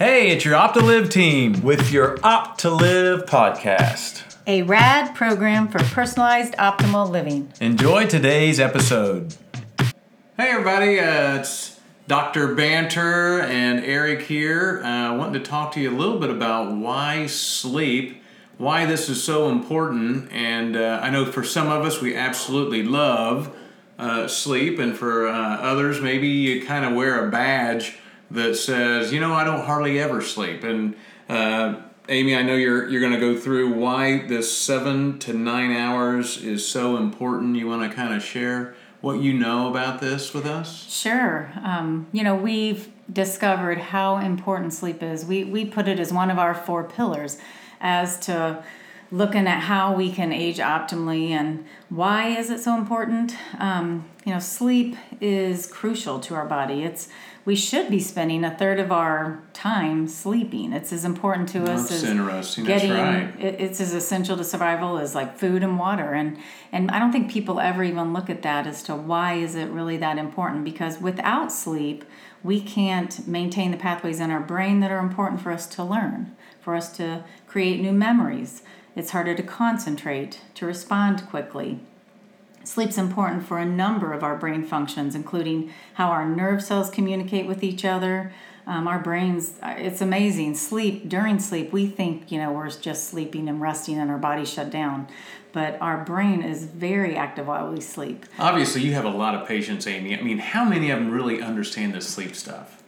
Hey, it's your Opt2Liv team with your Opt2Liv podcast. A rad program for personalized optimal living. Enjoy today's episode. Hey, everybody, uh, it's Dr. Banter and Eric here. Uh, wanting to talk to you a little bit about why sleep, why this is so important. And uh, I know for some of us, we absolutely love uh, sleep, and for uh, others, maybe you kind of wear a badge that says, you know, I don't hardly ever sleep. And uh, Amy, I know you're you're going to go through why this seven to nine hours is so important. You want to kind of share what you know about this with us? Sure. Um, you know, we've discovered how important sleep is. We we put it as one of our four pillars, as to looking at how we can age optimally and why is it so important. Um, you know, sleep is crucial to our body. It's we should be spending a third of our time sleeping. It's as important to us That's as interesting. getting. That's right. It's as essential to survival as like food and water, and and I don't think people ever even look at that as to why is it really that important. Because without sleep, we can't maintain the pathways in our brain that are important for us to learn, for us to create new memories. It's harder to concentrate, to respond quickly. Sleep's important for a number of our brain functions, including how our nerve cells communicate with each other. Um, our brains, uh, it's amazing. Sleep, during sleep, we think, you know, we're just sleeping and resting and our body shut down. But our brain is very active while we sleep. Obviously, you have a lot of patients, Amy. I mean, how many of them really understand this sleep stuff?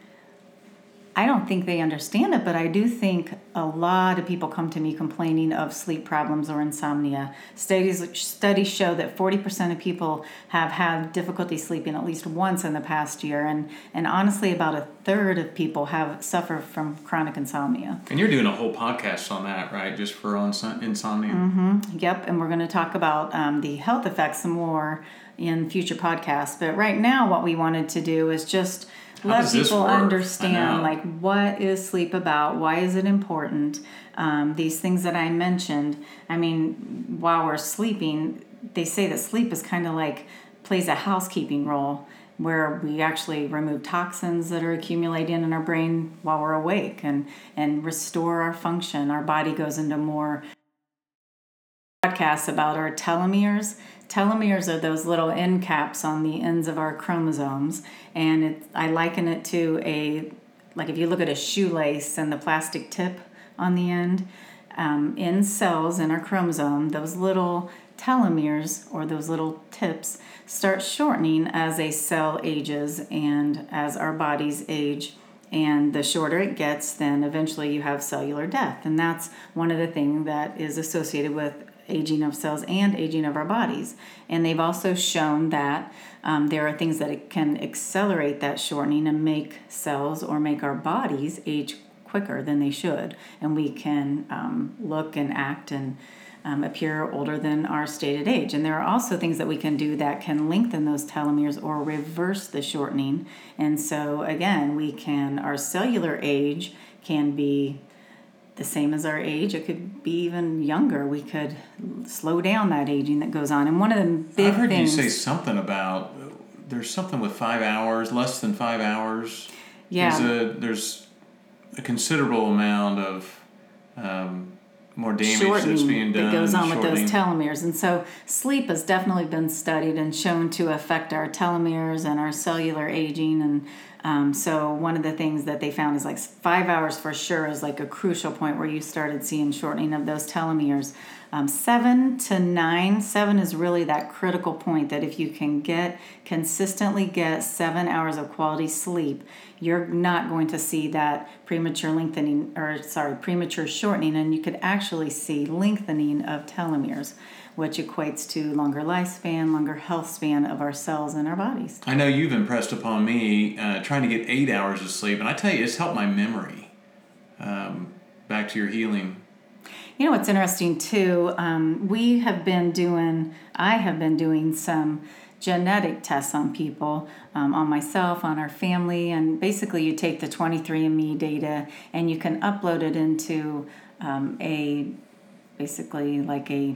I don't think they understand it, but I do think a lot of people come to me complaining of sleep problems or insomnia. Studies studies show that 40% of people have had difficulty sleeping at least once in the past year, and, and honestly, about a third of people have suffer from chronic insomnia. And you're doing a whole podcast on that, right? Just for insom- insomnia. Mm-hmm. Yep, and we're going to talk about um, the health effects some more in future podcasts. But right now, what we wanted to do is just let people understand like what is sleep about? Why is it important? Um, these things that i mentioned i mean while we're sleeping they say that sleep is kind of like plays a housekeeping role where we actually remove toxins that are accumulating in our brain while we're awake and and restore our function. Our body goes into more podcasts about our telomeres. Telomeres are those little end caps on the ends of our chromosomes, and it, I liken it to a like if you look at a shoelace and the plastic tip on the end. Um, in cells in our chromosome, those little telomeres or those little tips start shortening as a cell ages and as our bodies age and the shorter it gets then eventually you have cellular death and that's one of the things that is associated with aging of cells and aging of our bodies and they've also shown that um, there are things that can accelerate that shortening and make cells or make our bodies age quicker than they should and we can um, look and act and um, appear older than our stated age. And there are also things that we can do that can lengthen those telomeres or reverse the shortening. And so, again, we can, our cellular age can be the same as our age. It could be even younger. We could slow down that aging that goes on. And one of the big I heard things. you say something about there's something with five hours, less than five hours. yeah. There's a, there's a considerable amount of um, more damage that's being done. that goes on with those telomeres. And so sleep has definitely been studied and shown to affect our telomeres and our cellular aging. And um, so one of the things that they found is like five hours for sure is like a crucial point where you started seeing shortening of those telomeres. Um, seven to nine, seven is really that critical point that if you can get consistently get seven hours of quality sleep, you're not going to see that premature lengthening or sorry, premature shortening, and you could actually see lengthening of telomeres, which equates to longer lifespan, longer health span of our cells and our bodies. I know you've impressed upon me uh, trying to get eight hours of sleep, and I tell you, it's helped my memory. Um, back to your healing. You know what's interesting too? Um, we have been doing, I have been doing some genetic tests on people, um, on myself, on our family, and basically you take the 23andMe data and you can upload it into um, a basically like a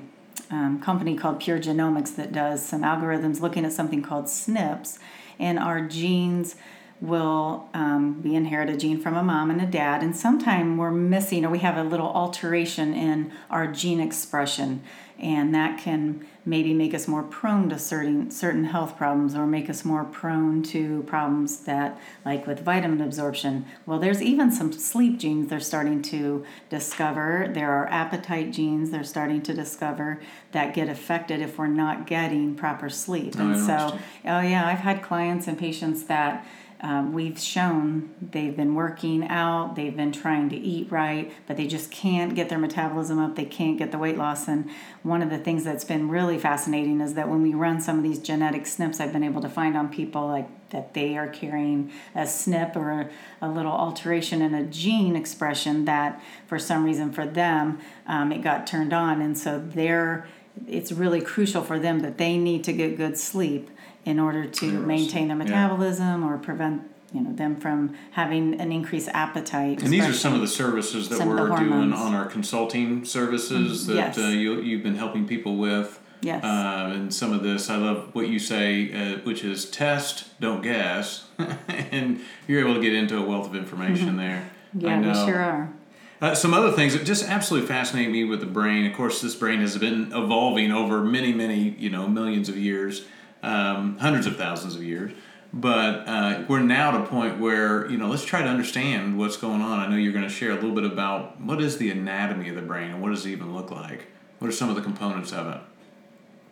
um, company called Pure Genomics that does some algorithms looking at something called SNPs, in our genes will um, be inherited gene from a mom and a dad, and sometime we're missing or we have a little alteration in our gene expression, and that can maybe make us more prone to certain certain health problems or make us more prone to problems that like with vitamin absorption. Well there's even some sleep genes they're starting to discover. There are appetite genes they're starting to discover that get affected if we're not getting proper sleep. Oh, and so oh yeah i've had clients and patients that um, we've shown they've been working out, they've been trying to eat right, but they just can't get their metabolism up, they can't get the weight loss. And one of the things that's been really fascinating is that when we run some of these genetic SNPs, I've been able to find on people like that they are carrying a SNP or a, a little alteration in a gene expression that for some reason for them um, it got turned on. And so they're it's really crucial for them that they need to get good sleep in order to maintain their Yeah. metabolism or prevent you know them from having an increased appetite. And these are some of the services that Some of the we're doing on our consulting services that Yes. uh, you, you've been helping people with. Yes. Uh, and some of this, I love what you say, uh, which is test, don't guess. and you're able to get into a wealth of information there. Mm-hmm. yeah, we sure are. Uh, some other things that just absolutely fascinate me with the brain. Of course, this brain has been evolving over many, many, you know, millions of years, um, hundreds of thousands of years. But uh, we're now at a point where you know, let's try to understand what's going on. I know you're going to share a little bit about what is the anatomy of the brain and what does it even look like. What are some of the components of it?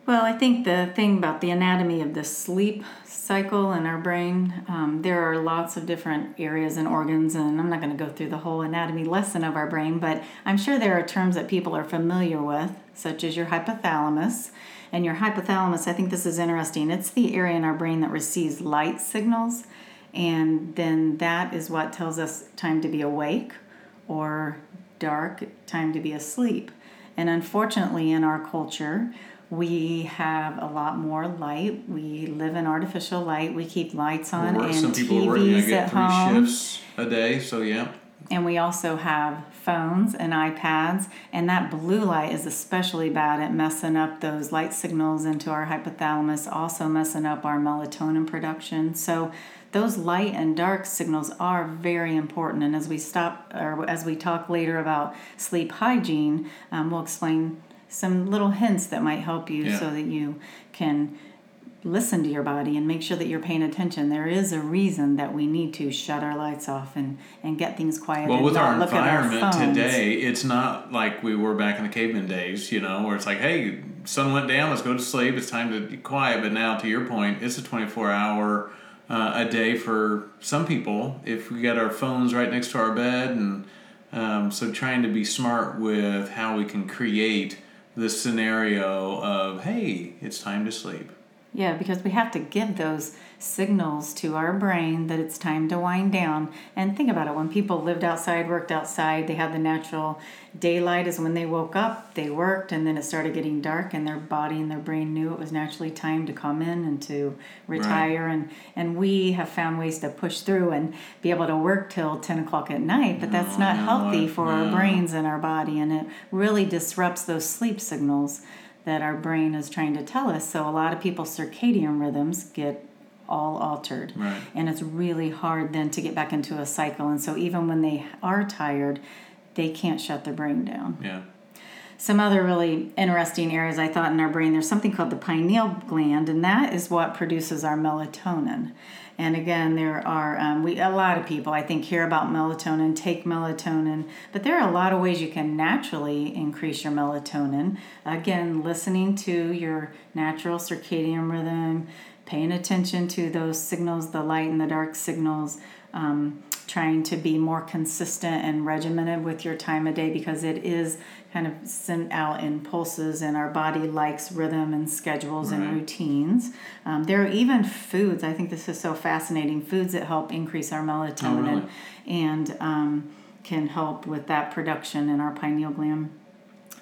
Well, I think the thing about the anatomy of the sleep cycle in our brain, um, there are lots of different areas and organs, and I'm not going to go through the whole anatomy lesson of our brain, but I'm sure there are terms that people are familiar with, such as your hypothalamus. And your hypothalamus, I think this is interesting, it's the area in our brain that receives light signals, and then that is what tells us time to be awake or dark, time to be asleep. And unfortunately, in our culture, we have a lot more light. We live in artificial light. We keep lights on and some people are working. I TVs get at three home. shifts a day, so yeah. And we also have phones and iPads, and that blue light is especially bad at messing up those light signals into our hypothalamus, also messing up our melatonin production. So those light and dark signals are very important. And as we stop, or as we talk later about sleep hygiene, um, we'll explain some little hints that might help you Yeah. so that you can listen to your body and make sure that you're paying attention. There is a reason that we need to shut our lights off and, and get things quiet. Well, with our at our environment today, it's not like we were back in the caveman days, you know, where it's like, hey, sun went down, let's go to sleep, it's time to be quiet. But now, to your point, it's a 24 hour uh, a day for some people if we got our phones right next to our bed. And um, so, trying to be smart with how we can create this scenario of, hey, it's time to sleep. Yeah, because we have to give those signals to our brain that it's time to wind down. And think about it when people lived outside, worked outside, they had the natural daylight is when they woke up, they worked, and then it started getting dark, and their body and their brain knew it was naturally time to come in and to retire. And, and we have found ways to push through and be able to work till 10 o'clock at night, but that's oh, not no, healthy for no. our mm. brains and our body, and it really disrupts those sleep signals that our brain is trying to tell us. So a lot of people's circadian rhythms get all altered. Right. And it's really hard then to get back into a cycle. And so even when they are tired, they can't shut their brain down. Yeah. Some other really interesting areas I thought in our brain, there's something called the pineal gland, and that is what produces our melatonin. And again, there are um, we a lot of people I think hear about melatonin, take melatonin, but there are a lot of ways you can naturally increase your melatonin. Again, listening to your natural circadian rhythm, paying attention to those signals, the light and the dark signals. Um, trying to be more consistent and regimented with your time of day because it is kind of sent out in pulses and our body likes rhythm and schedules Right. and routines um, there are even foods i think this is so fascinating foods that help increase our melatonin really? and um, can help with that production in our pineal gland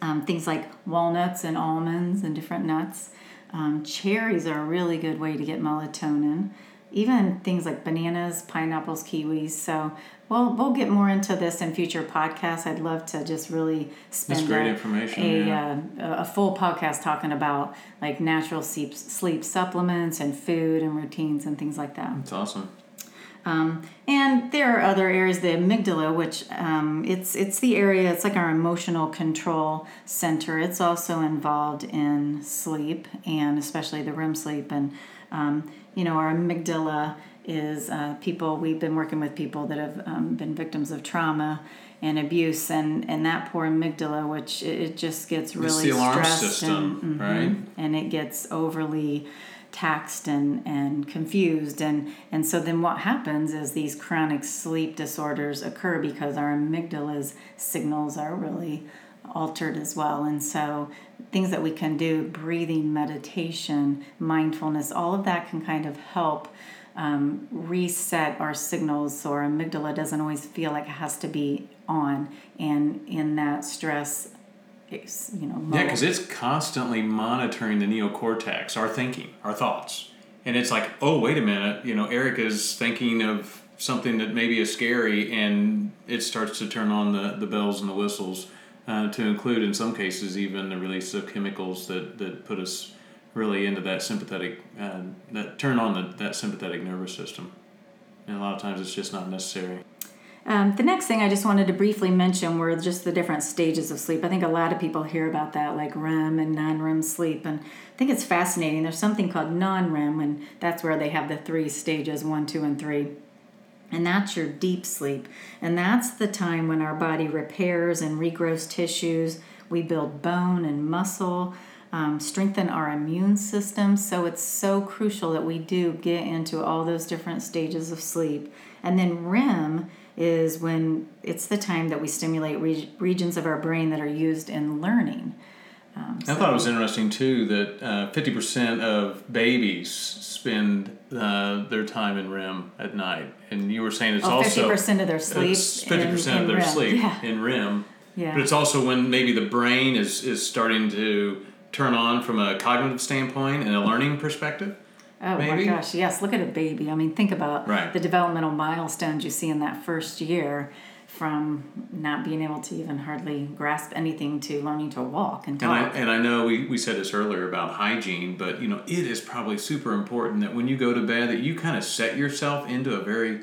um, things like walnuts and almonds and different nuts. Um, cherries are a really good way to get melatonin. Even things like bananas, pineapples, kiwis. So we'll we'll get more into this in future podcasts. I'd love to just really spend great a, information, A, yeah. uh, a full podcast talking about like natural sleep sleep supplements and food and routines and things like that. It's awesome. Um, and there are other areas, the amygdala, which um, it's it's the area. It's like our emotional control center. It's also involved in sleep and especially the REM sleep. And um, you know, our amygdala is uh, people. We've been working with people that have um, been victims of trauma and abuse, and and that poor amygdala, which it, it just gets really it's the alarm stressed system, and, mhm, right? and it gets overly taxed and, and confused and and so then what happens is these chronic sleep disorders occur because our amygdala's signals are really altered as well. And so things that we can do breathing meditation mindfulness all of that can kind of help um, reset our signals so our amygdala doesn't always feel like it has to be on and in that stress it's, you know Yeah, because it's constantly monitoring the neocortex, our thinking, our thoughts. And it's like, oh, wait a minute, you know, Eric is thinking of something that maybe is scary, and it starts to turn on the, the bells and the whistles, uh, to include, in some cases, even the release of chemicals that, that put us really into that sympathetic, uh, that turn on the, that sympathetic nervous system. And a lot of times it's just not necessary. Um, the next thing I just wanted to briefly mention were just the different stages of sleep. I think a lot of people hear about that, like REM and non REM sleep, and I think it's fascinating. There's something called non REM, and that's where they have the three stages one, two, and three. And that's your deep sleep. And that's the time when our body repairs and regrows tissues. We build bone and muscle, um, strengthen our immune system. So it's so crucial that we do get into all those different stages of sleep. And then REM is when it's the time that we stimulate reg- regions of our brain that are used in learning. Um, I thought it was interesting too that uh, fifty percent of babies spend uh, their time in REM at night, and you were saying it's oh, also 50% of their sleep. Fifty percent of their REM. sleep Yeah. in REM. Yeah. But it's also when maybe the brain is is starting to turn on from a cognitive standpoint and a learning perspective. Oh maybe? my gosh, yes. Look at a baby. I mean, think about Right. the developmental milestones you see in that first year from not being able to even hardly grasp anything to learning to walk and And I, talk. and I know we, we said this earlier about hygiene, but you know it is probably super important that when you go to bed that you kind of set yourself into a very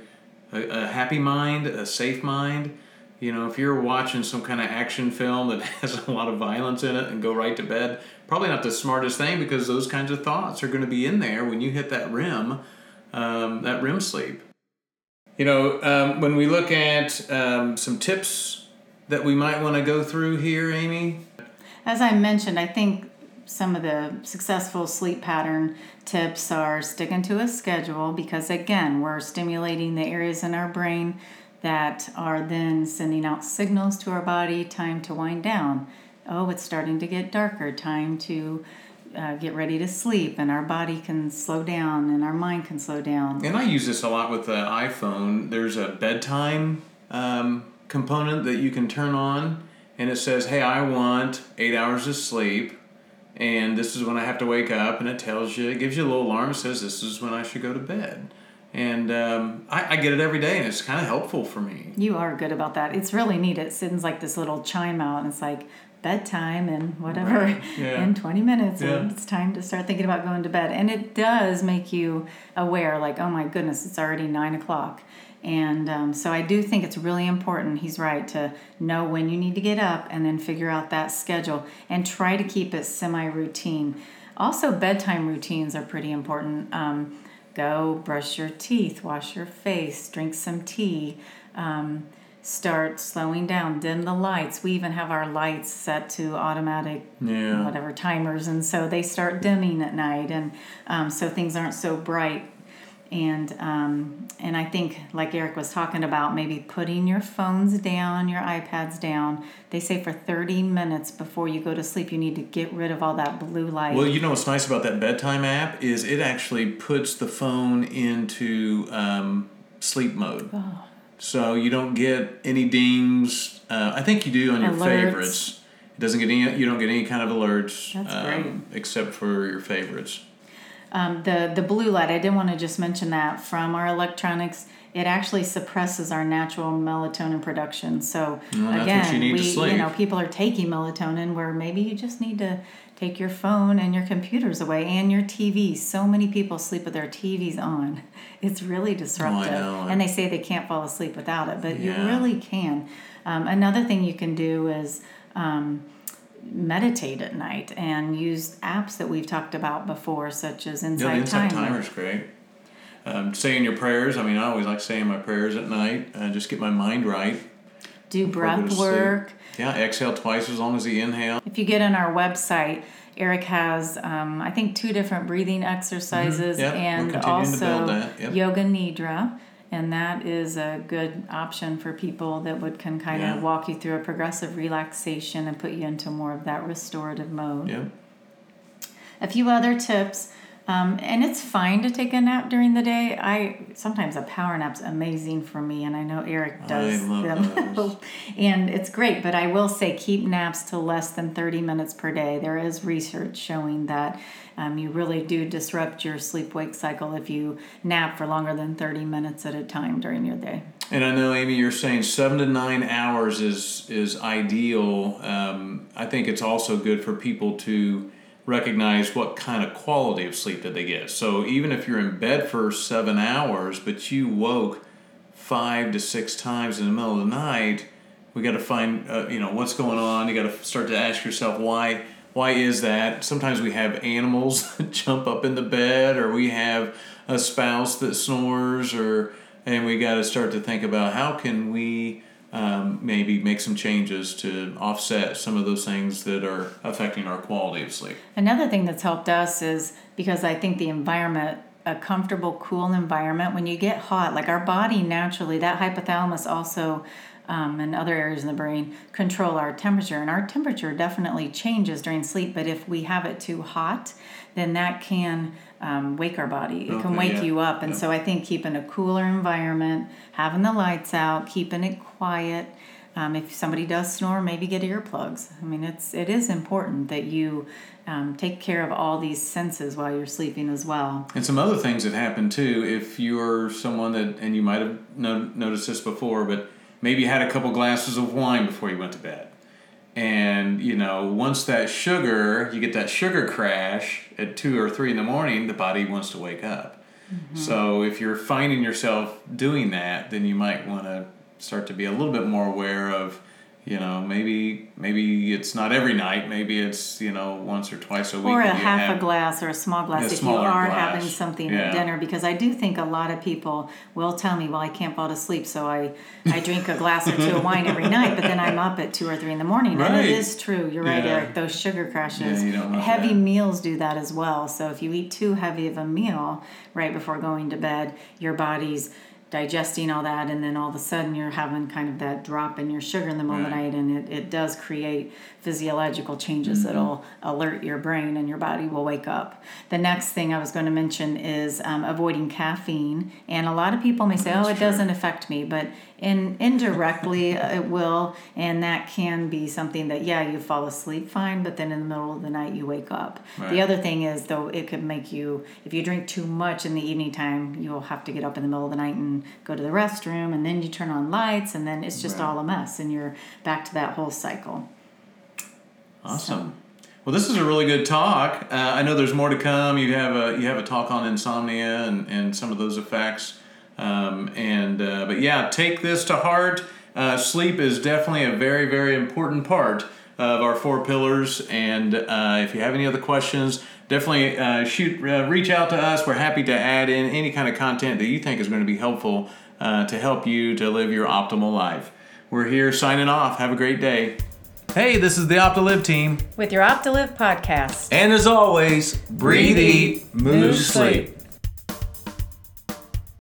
a, a happy mind, a safe mind. You know, if you're watching some kind of action film that has a lot of violence in it and go right to bed, probably not the smartest thing because those kinds of thoughts are going to be in there when you hit that REM, um, that REM sleep. You know, um, when we look at um, some tips that we might want to go through here, Amy, As I mentioned, I think some of the successful sleep pattern tips are sticking to a schedule because, again, we're stimulating the areas in our brain that are then sending out signals to our body time to wind down. Oh, it's starting to get darker, time to uh, get ready to sleep, and our body can slow down and our mind can slow down. And I use this a lot with the iPhone. There's a bedtime um, component that you can turn on, and it says, "Hey, I want eight hours of sleep, and this is when I have to wake up." And it tells you, it gives you a little alarm, says this is when I should go to bed. And um, I, I get it every day, and it's kind of helpful for me. You are good about that. It's really neat. It sends like this little chime out, and it's like bedtime and whatever Right. Yeah. in 20 minutes, and it's time to start thinking about going to bed. And it does make you aware, like, oh my goodness, it's already nine o'clock. And um, so I do think it's really important, he's right, to know when you need to get up and then figure out that schedule and try to keep it semi routine. Also, bedtime routines are pretty important. Um, go brush your teeth, wash your face, drink some tea. Um, start slowing down, dim the lights. We even have our lights set to automatic, Yeah. whatever timers, and so they start dimming at night, and um, so things aren't so bright. And um, and I think, like Eric was talking about, maybe putting your phones down, your iPads down. They say for thirty minutes before you go to sleep, you need to get rid of all that blue light. Well, you know what's nice about that bedtime app is it actually puts the phone into um, sleep mode. Oh. So you don't get any dings. Uh, I think you do on your Alerts. favorites. It doesn't get any. You don't get any kind of alerts. That's um, except for your favorites. Um, the the blue light. I did want to just mention that from our electronics, it actually suppresses our natural melatonin production. So that's again, you we you know people are taking melatonin where maybe you just need to take your phone and your computers away and your TV. So many people sleep with their TVs on. It's really disruptive, know. and they say they can't fall asleep without it, but you really can. Um, another thing you can do is. Um, meditate at night and use apps that we've talked about before, such as Yeah, the Insight Insight Timer. Timer's great. Um, saying your prayers. I mean, I always like saying my prayers at night. Uh, just get my mind right. Do before I go to breath work. Yeah, exhale twice as long as the inhale. If you get on our website, Eric has, um, I think, two different breathing exercises Mm-hmm. Yep, and also yep. yoga nidra. And that is a good option for people that would can kind Yeah. of walk you through a progressive relaxation and put you into more of that restorative mode. Yep. a few other tips um, and it's fine to take a nap during the day. I sometimes a power nap's amazing for me and i know eric does them. and it's great but i will say keep naps to less than 30 minutes per day. There is research showing that um, you really do disrupt your sleep wake cycle if you nap for longer than 30 minutes at a time during your day. And I know, Amy, you're saying seven to nine hours is is ideal. Um, I think it's also good for people to recognize what kind of quality of sleep did they get. So even if you're in bed for seven hours, but you woke five to six times in the middle of the night, we got to find uh, you know what's going on. You got to start to ask yourself why. Why is that? Sometimes we have animals that jump up in the bed, or we have a spouse that snores, or and we got to start to think about how can we um, maybe make some changes to offset some of those things that are affecting our quality of sleep. Another thing that's helped us is because I think the environment, a comfortable, cool environment, when you get hot, like our body naturally, that hypothalamus also um, and other areas in the brain control our temperature. And our temperature definitely changes during sleep, but if we have it too hot, then that can um, wake our body. It can wake yeah, you up. And yeah. so I think keeping a cooler environment, having the lights out, keeping it quiet. Um, if somebody does snore, maybe get earplugs. I mean, it's it is important that you um, take care of all these senses while you're sleeping as well. And some other things that happen too, if you're someone that, and you might have no, noticed this before, but maybe had a couple glasses of wine before you went to bed. And, you know, once that sugar, you get that sugar crash at two or three in the morning, the body wants to wake up. Mm-hmm. So if you're finding yourself doing that, then you might want to start to be a little bit more aware of, you know, maybe maybe it's not every night, maybe it's you know once or twice a week. Or a half have- a glass or a small glass if you are glass. having something Yeah. at dinner. Because I do think a lot of people will tell me, well, I can't fall to sleep, so I, I drink a glass or two of wine every night, but then I'm up at two or three in the morning. And it is true. You're right, Yeah. Eric. Those sugar crashes. Yeah, you don't want heavy that. meals do that as well. So if you eat too heavy of a meal right before going to bed, your body's digesting all that and then all of a sudden you're having kind of that drop in your sugar in the middle of the Right. night and it, it does create physiological changes that'll alert your brain and your body will wake up the next thing i was going to mention is um, avoiding caffeine and a lot of people may say oh it true. doesn't affect me but in indirectly uh, it will and that can be something that yeah you fall asleep fine but then in the middle of the night you wake up the other thing is though it could make you if you drink too much in the evening time you'll have to get up in the middle of the night and go to the restroom and then you turn on lights and then it's just Right. all a mess and you're back to that whole cycle Awesome. Well, this is a really good talk. Uh, I know there's more to come. You have a you have a talk on insomnia and, and some of those effects. Um, and uh, but yeah, take this to heart. Uh, sleep is definitely a very very important part of our four pillars. And uh, if you have any other questions, definitely uh, shoot uh, reach out to us. We're happy to add in any kind of content that you think is going to be helpful uh, to help you to live your optimal life. We're here signing off. Have a great day. Hey, this is the Opt2Liv team. with your Opt2Liv podcast. And as always, breathe, eat, move, sleep.